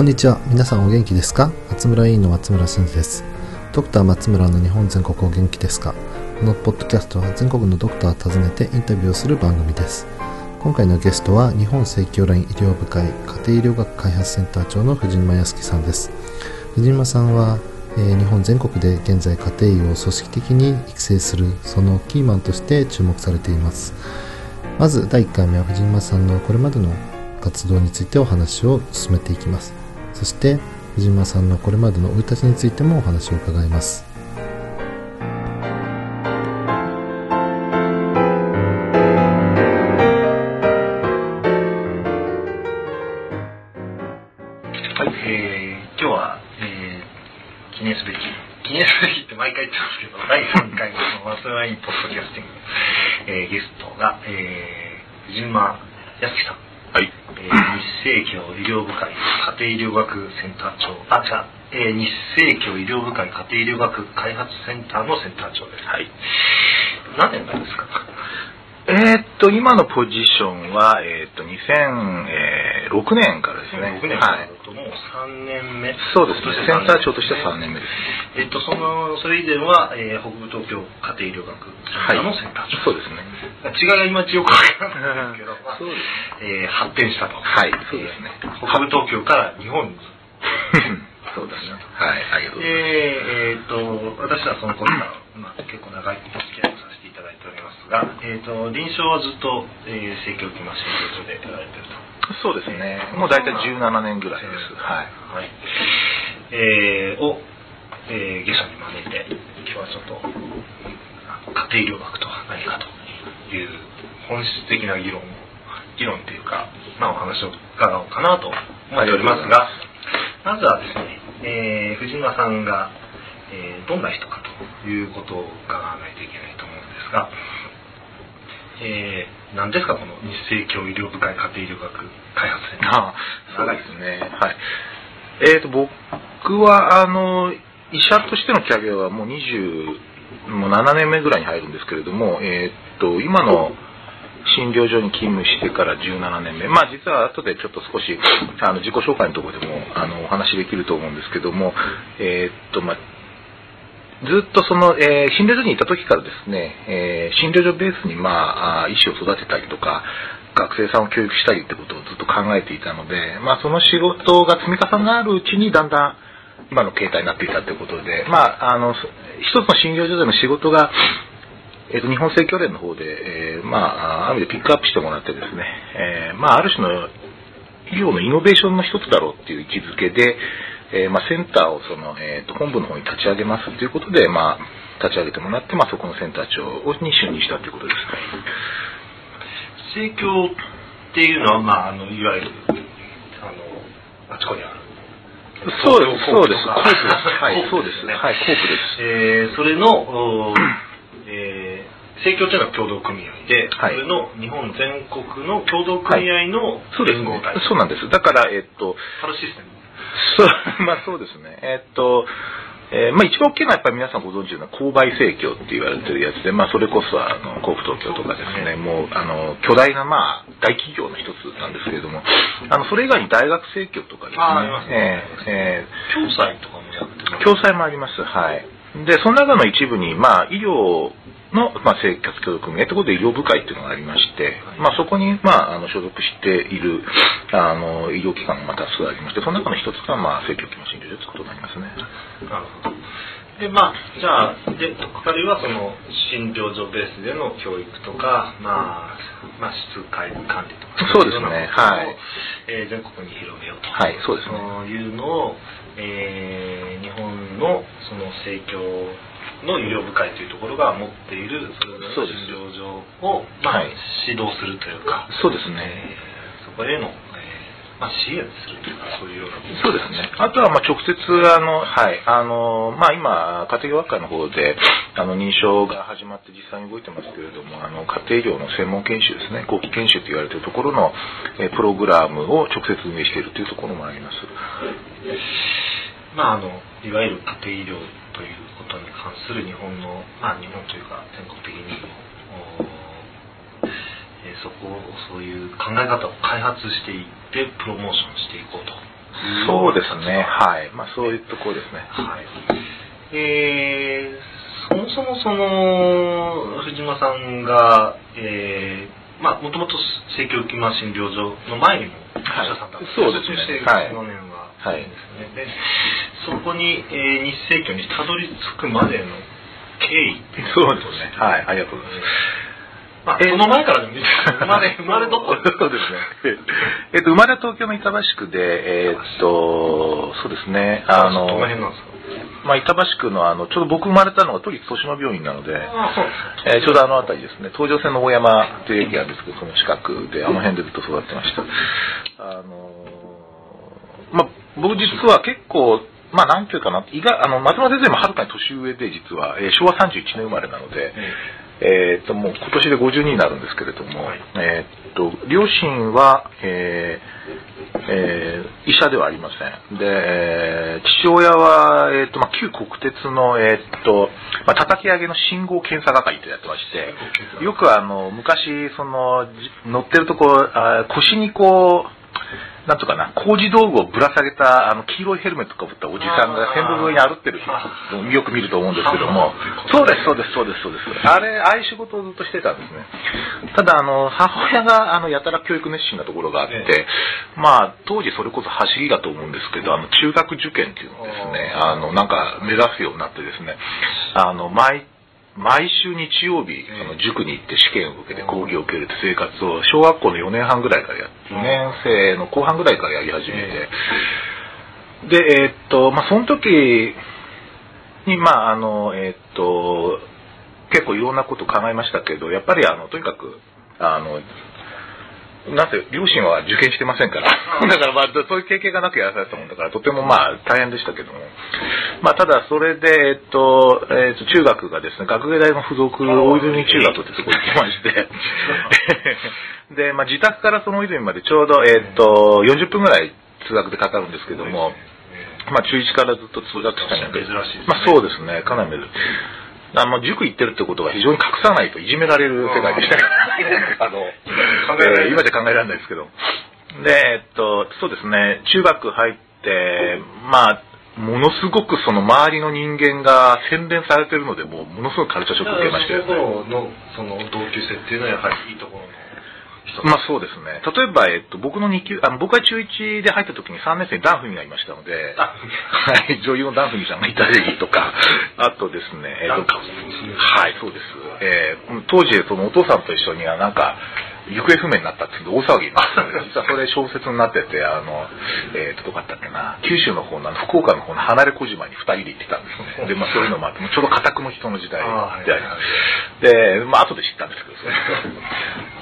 こんにちは。皆さんお元気ですか？松村委員の松村俊です。ドクター松村の日本全国お元気ですか？このポッドキャストは全国のドクターを訪ねてインタビューをする番組です。今回のゲストは日本赤血ライン医療部会家庭医療学開発センター長の藤島康樹さんです。藤島さんは、えー日本全国で現在家庭医を組織的に育成するそのキーマンとして注目されています。まず第1回目は藤島さんのこれまでの活動についてお話を進めていきます。そして藤島さんのこれまでの生い立ちについてもお話を伺います。はい、えー、今日は、えー、記念すべき、記念すべきって毎回言ってますけど、第3回のマスラインポッドキャスティング、えー、ゲストが、えー、藤間康樹さん、はい。えー、日清協医療部会家庭医療学センター長、あ、違う、えー、日清協医療部会家庭医療学開発センターのセンター長です。はい。何年なんですか？えーっと、今のポジションは、えーっと、2006年からですね。6年はいからだ。ともう3年目。そうですね。センター長としては3目。年目です。えっと、その、それ以前は、えー、北部東京家庭医療学センのセンター長。そうですね。違いが今ちよくわからないんですけど、えー発展したと。はいそうですねえー北部東京から日本に。そうですね。はい。ありがとうございます。えーえーと、私はその頃から、まあ、結構長いお付き合いをさせていただいておりますが、えーと、臨床はずっと、えー、生協期マシン療所でやられてると。そうですね。もう大体17年ぐらいです。はい。はい。えー、を、えー、ゲストに招いて、今日はちょっと、家庭医療学とは何かという本質的な議論を、議論というか、まあお話を伺おうかなと思っておりますが、まずはですね、えー、藤間さんが、えー、どんな人かということを伺わないといけないと思うんですが、えー、何ですかこの日清協医療部会家庭医療学開発センター。あそうですね。はい。えーと、僕は、あの、医者としてのキャリアはもう20、もう7年目ぐらいに入るんですけれども、えーっと、今の診療所に勤務してから17年目。まあ実は後でちょっと少し、あの、自己紹介のところでも、あの、お話できると思うんですけども、えーっと、まあ、ずっとその、えー診療所にいた時からですね、えー診療所ベースに、まあ、医師を育てたりとか、学生さんを教育したりってことをずっと考えていたので、まあ、その仕事が積み重なるうちにだんだん今の形態になっていたということで、まあ、あの、一つの診療所での仕事が、えっと日本生協連の方で、えーまあ、ある意味でピックアップしてもらってですね、えーまあ、ある種の医療のイノベーションの一つだろうっていう位置づけで、えーまあ、センターをその、えーと本部の方に立ち上げますということで、まあ、立ち上げてもらって、まあ、そこのセンター長に就任したということです。生協っていうのは、まあ、あのいわゆるあのあちこちにあるそうです、そうです。ははいい、そうです。ねはい、コープです。えーそれの、えー生協というのは共同組合で、はいそれの日本全国の共同組合の連合体、。そうなんです。だから、えっと、パルシステム。そう、まあそうですね。えっと、えーまあ一番大きいのはやっぱり皆さんご存知の購買生協って言われてるやつで、まあそれこそあの、甲府東京とかですね、もうあの、巨大なまあ大企業の一つなんですけれども、あの、それ以外に大学生協とかですね、あありますねえーえー共済とかもやってます。共済もあります。はい。で、その中の一部に、まあ、医療の、まあ、生活協力組合ということで医療部会っていうのがありまして、まあ、そこに、まあ、あの、所属している、あの、医療機関がまた数ありまして、その中の一つが、まあ、生協機能診療所ということになりますね。なるほど。で、まあ、じゃあ、で、とっかかりはその診療所ベースでの教育とか、まあ、まあ、質管理管理とか。そうですねはいえー全国に広めようと。はいそうですねいうのを、えー日本のその生協の医療部会というところが持っているそ診療所を、まあはい指導するというか、そうですね。えーそこへの、えーまあ、支援するというか、そういうような。そうですね。あとは、まあ、直接、あの、はい、あの、まあ、今、家庭医学会の方で、あの、認証が始まって実際に動いてますけれども、あの、家庭医療の専門研修ですね、後期研修と言われているところの、えープログラムを直接運営しているというところもあります。まあ、あのいわゆる家庭医療ということに関する日本の、まあ、日本というか全国的にえーそこをそういう考え方を開発していってプロモーションしていこうとそうですね。はい。まあそういうところですね。はい。えー、そもそもその、藤間さんが、えー、まあ、もともと政教浮間診療所の前にも、お医者さんだったそうですねはい4年は、はいですね。で、そこに、えー、日生協にたどり着くまでの経緯そうですね。はい。ありがとうございます。まあ、えーその前からでもいいです生まれ、生まれどこそうですね。えっと、生まれは東京の板橋区で、えーっと、そうですね。あどのの、辺なんですか？まあ、板橋区のあの、ちょうど僕生まれたのが都立豊島病院なので、えーちょうどあの辺りですね、東上線の大山という駅があるんですけど、その近くで、あの辺でずっと育ってました。あのーまあ、僕実は結構、まあ、なんていうかな、意外、あの、松村先生もはるかに年上で、実は、えー昭和31年生まれなので、えーっと、もう今年で52になるんですけれども、はい。えーっと、両親は、えーえー医者ではありません。で、えー父親は、えーっと、まあ、旧国鉄の、えーっと、まあ、叩き上げの信号検査係とやってまして、よくあの、昔、その、じ乗ってるとこ、あ腰にこう、なんとかな、工事道具をぶら下げた、あの、黄色いヘルメットかぶったおじさんが線路沿いに歩ってるのをよく見ると思うんですけども、そうです、そうです、そうです、そうです。あれ、ああいう仕事をずっとしてたんですね。ただ、あの、母親が、あの、やたら教育熱心なところがあって、えまあ、当時それこそ走りだと思うんですけど、あの、中学受験っていうのをですね、あの、なんか目指すようになってですね、あの、毎、毎週日曜日、あの塾に行って試験を受けて講義を受けるって生活を小学校の4年半ぐらいからや4年生の後半ぐらいからやり始めて、で、えーっと、まあ、その時に、まあ、あの、えーっと、結構いろんなこと考えましたけど、やっぱりあの、とにかく、あの、なんせ、両親は受験してませんから。だからまあ、そういう経験がなくやらされたもんだから、とてもまあ、大変でしたけども。まあ、ただ、それで、えっと、えっと、中学がですね、学芸大の附属大泉中学ってとこ行ってまして、で、まあ、自宅からその大泉までちょうど、えっと、40分ぐらい通学でかかるんですけども、まあ、中1からずっと通学したんだけど、珍しいまあ、そうですね、かなり珍しい。あの塾行ってるってことが非常に隠さないといじめられる世界でしたから、あの、考えー今じゃ考えられないですけど。で、えっと、そうですね、中学入って、まあ、ものすごくその周りの人間が洗練されてるので、もうものすごくカルチャーショックを受けましたよね。その同級生っていうのはやはりいいところの。人まあそうですね。例えば、えっと、僕の2級、あの僕が中1で入った時に3年生にダンフミがいましたので、あはい、女優のダンフミさんがいたりとか、あとですね、えっとはい、そうです。えー当時、そのお父さんと一緒にはなんか、行方不明になったって大騒ぎになって実はそれ小説になってて、あの、えっ、と、どこだったっけな、九州の方の福岡の方の離れ小島に二人で行ってたんですね。で、まあそういうのもあって、ちょうど家宅の人の時代であます。で、まあ後で知ったんですけ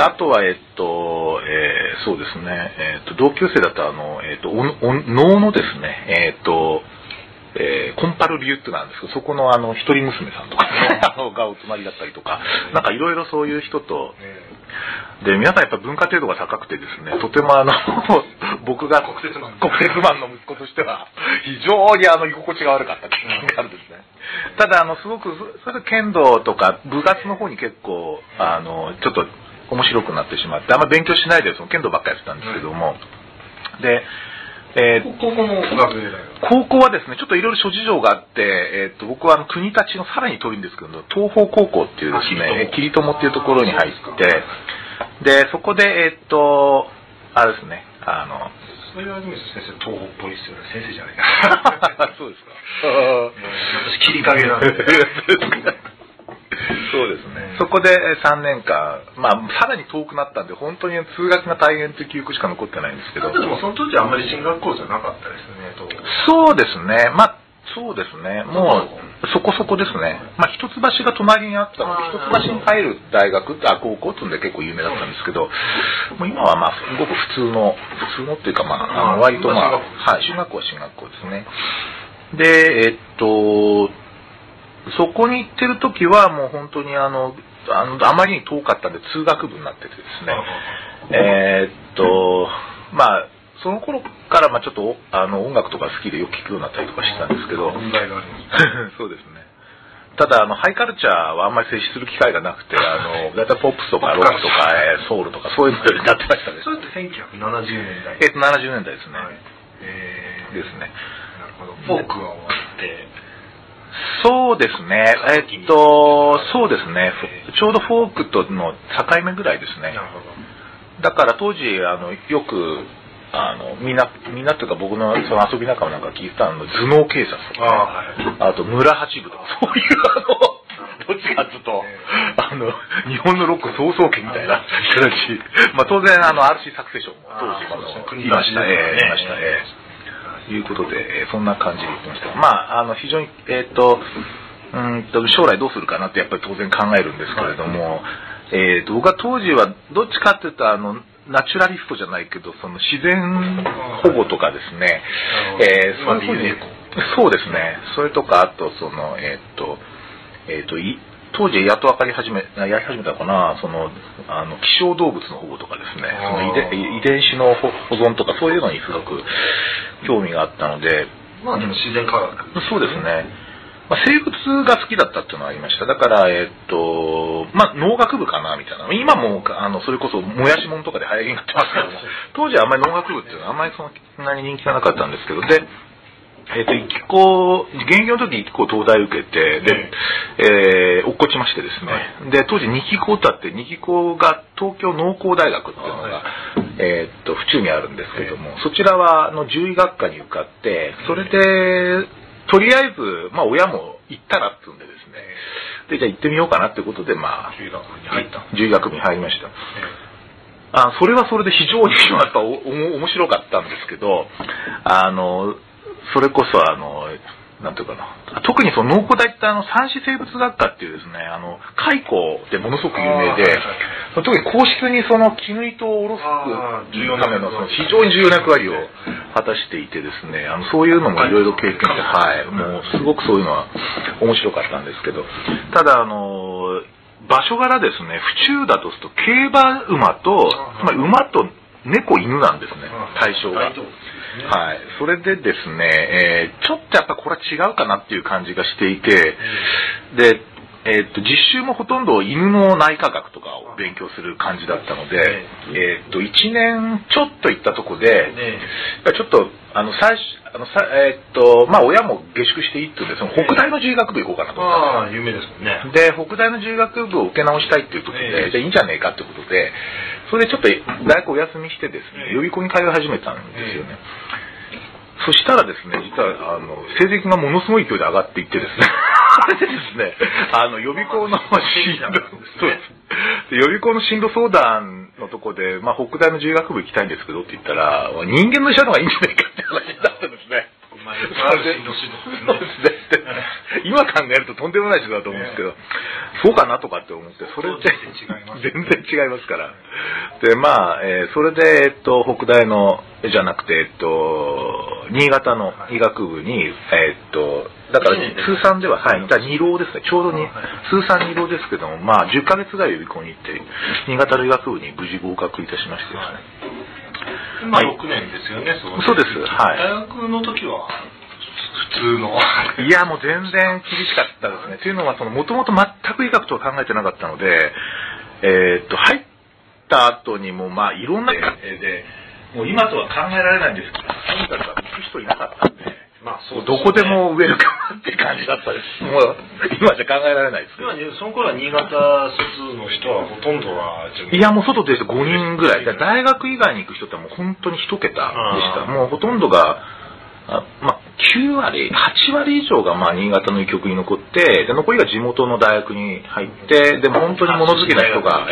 ど、あと は、えっと、えーそうですね、えっと、同級生だと、あの、えっと、おお能のですね、えっと、えーコンパルビュットなんですけど、そこのあの、一人娘さんとか、あ のがお泊まりだったりとか、なんかいろいろそういう人と、で、皆さんやっぱ文化程度が高くてですね、とてもあの、僕が国鉄マン。国鉄マンの息子としては、非常にあの、居心地が悪かった経験があるんですね。ただ、あの、すごく、それで剣道とか部活の方に結構、あの、ちょっと面白くなってしまって、あんま勉強しないでその剣道ばっかりやってたんですけども、で、えー高校も高校はですね、ちょっといろいろ諸事情があって、えっと僕はあの国立のさらに遠いんですけど、東方高校っていうですね、あキリトモっていうところに入って、で、そこで、えっと、あれですね、あの、先生東北っぽいですよね先生じゃないか。そうですか。私切り影なんで そうですね。そこで3年間、まあ、さらに遠くなったんで、本当に通学が大変という記憶しか残ってないんですけど。でもその当時はあんまり進学校じゃなかったですねそうですね。まあ、そうですね。もう、そこそこですね。まあ、一橋が隣にあったので、一橋に入る大学、あ、高校っていうので結構有名だったんですけど、もう今はまあ、すごく普通の、普通のっていうかまあ、あの割とまあ、まあはい、進学校は進学校ですね。で、えっと、そこに行ってる時はもう本当にあの、あのあまりに遠かったんで通学部になっててですね。えーっと、まあ、その頃からまあちょっとあの音楽とか好きでよく聴くようになったりとかしてたんですけど、問題があります そうですね。ただ、あの、ハイカルチャーはあんまり接しする機会がなくて、あの、だいたいポップスとかロックとか、えーソウルとかそういうのになってましたねそ。れって1970年代えっと、70年代ですね。はいえですね。なるほど。フォークが終わって、そうですね。えっと、そうですね。ちょうどフォークとの境目ぐらいですね。だから当時、あの、よく、あの、みんな、みんなっていうか僕のその遊び仲間なんか聞いてたの、頭脳警察とか、あはい。あと村八部とか、そういうあの、どっちかっていうと、あの、日本のロック総総家みたいな人たち、まあ当然あの、RC サクセションも当時いました、国立ええいました、ええいうことで、えーそんな感じで言ってました。まあ、あの、非常に、えっ、と、うーんと、将来どうするかなってやっぱり当然考えるんですけれども、えっ、と、僕は当時はどっちかっていうと、あの、ナチュラリストじゃないけど、その自然保護とかですね、えーそういうふうにそうですね。それとか、あと、その、えっ、と、えっ、と、い当時やっと分かり始め、あやり始めたのかな、その、あの、希少動物の保護とかですね、その遺伝遺伝子の保保存とかそういうのにすごく興味があったので、まあでも自然科学。そうですね。まあ、生物が好きだったっていうのはありました。だから、えっと、まあ、農学部かな、みたいな。今も、あの、それこそ、もやしもんとかで流行りになってますけども、当時はあんまり農学部っていうのはあんまりそんなに人気がなかったんですけど、で、えっと、一気校、現業の時に一気校東大受けて、で、えー落っこちましてですね、はで、当時二期校あって、二期校が東京農工大学っていうのが、えーっと、府中にあるんですけども、そちらは、あの、獣医学科に受かって、それで、とりあえず、まあ、親も行ったらっていうんでですね、で、じゃあ行ってみようかなってことで、まあ、中学に入った。獣医学部に入りました。あそれはそれで非常にやっぱおお面白かったんですけど、あの、それこそあの、なんていうかな。特にその農工大ってあの、三子生物学科っていうですね、あの、蚕でものすごく有名で特に皇室にその絹糸を下ろすあー重要なためのその非常に重要な役割を果たしていてですね、あの、そういうのもい。ろいろ経験して、はい、もうすごくそういうのは面白かったんですけど、ただあの、場所柄ですね、府中だとすると競馬馬と、つまり馬と猫犬なんですね、対象が。はい。それでですね、えーちょっとやっぱこれは違うかなっていう感じがしていて、で、えーっと、実習もほとんど犬の内科学とかを勉強する感じだったので、えー。っと、1年ちょっと行ったとこで、ちょっと、あの、最初、あの、さえーっと、まあ、親も下宿していいって言うんで、その北大の獣医学部行こうかなと思ったん有名ですもんね。で、北大の獣医学部を受け直したいっていうことで、ええじゃあいいんじゃねえかってことで、それでちょっと大学お休みしてですね、ええ予備校に通い始めたんですよね。そしたらですね、実は、あの、成績がものすごい勢いで上がっていってですね、そ れでですね、あの、予備校の進路、そうです。で予備校の進路相談のとこで、まあ、北大の獣医学部行きたいんですけどって言ったら、人間の医者の方がいいんじゃないかって話になったんですね。まあ、よくある進路指導そうですね。今考えるととんでもない人だと思うんですけど、そうかなとかって思って、それって全然違いますから。で、まあ、えーそれで、えっと、北大の、じゃなくて、えっと、新潟の医学部に、えっと、だから通算では、はい、だ2浪ですね、ちょうどに、はい。通算2浪ですけども、まあ、10ヶ月ぐらい予備校に行って、新潟の医学部に無事合格いたしましてですね。まあ、はい6年ですよね、そそうです。はい。大学の時は、普通の。いや、もう全然厳しかったですね。というのは、その、もともと全く医学とは考えてなかったので、えーっと、入った後にも、まあ、いろんな、で、もう今とは考えられないんですけど、とにかく行く人いなかったんで、まあ、どこでもウェルカムって感じだったです。もう、今じゃ考えられないですけど今。その頃は新潟卒の人はほとんどは、いや、もう外出て5人ぐらい。大学以外に行く人ってもう本当に1桁でした。もうほとんどが、あまあ、9割、8割以上がまあ新潟の医局に残って、で残りが地元の大学に入って、でも本当に物好きな人が、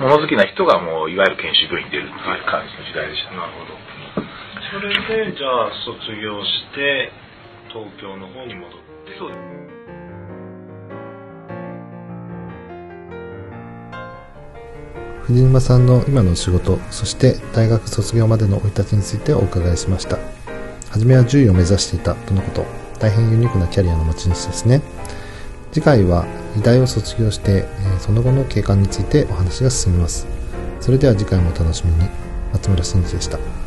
物好きな人がもういわゆる研修病院に出るっていう感じの時代でした。なるほど。それで、じゃあ、卒業して、東京の方に戻って。そうです藤沼さんの今の仕事、そして大学卒業までの生い立ちについてお伺いしました。初めは獣医を目指していたとのこと、大変ユニークなキャリアの持ち主ですね。次回は医大を卒業して、えーその後の経過についてお話が進みます。それでは次回もお楽しみに。松村真司でした。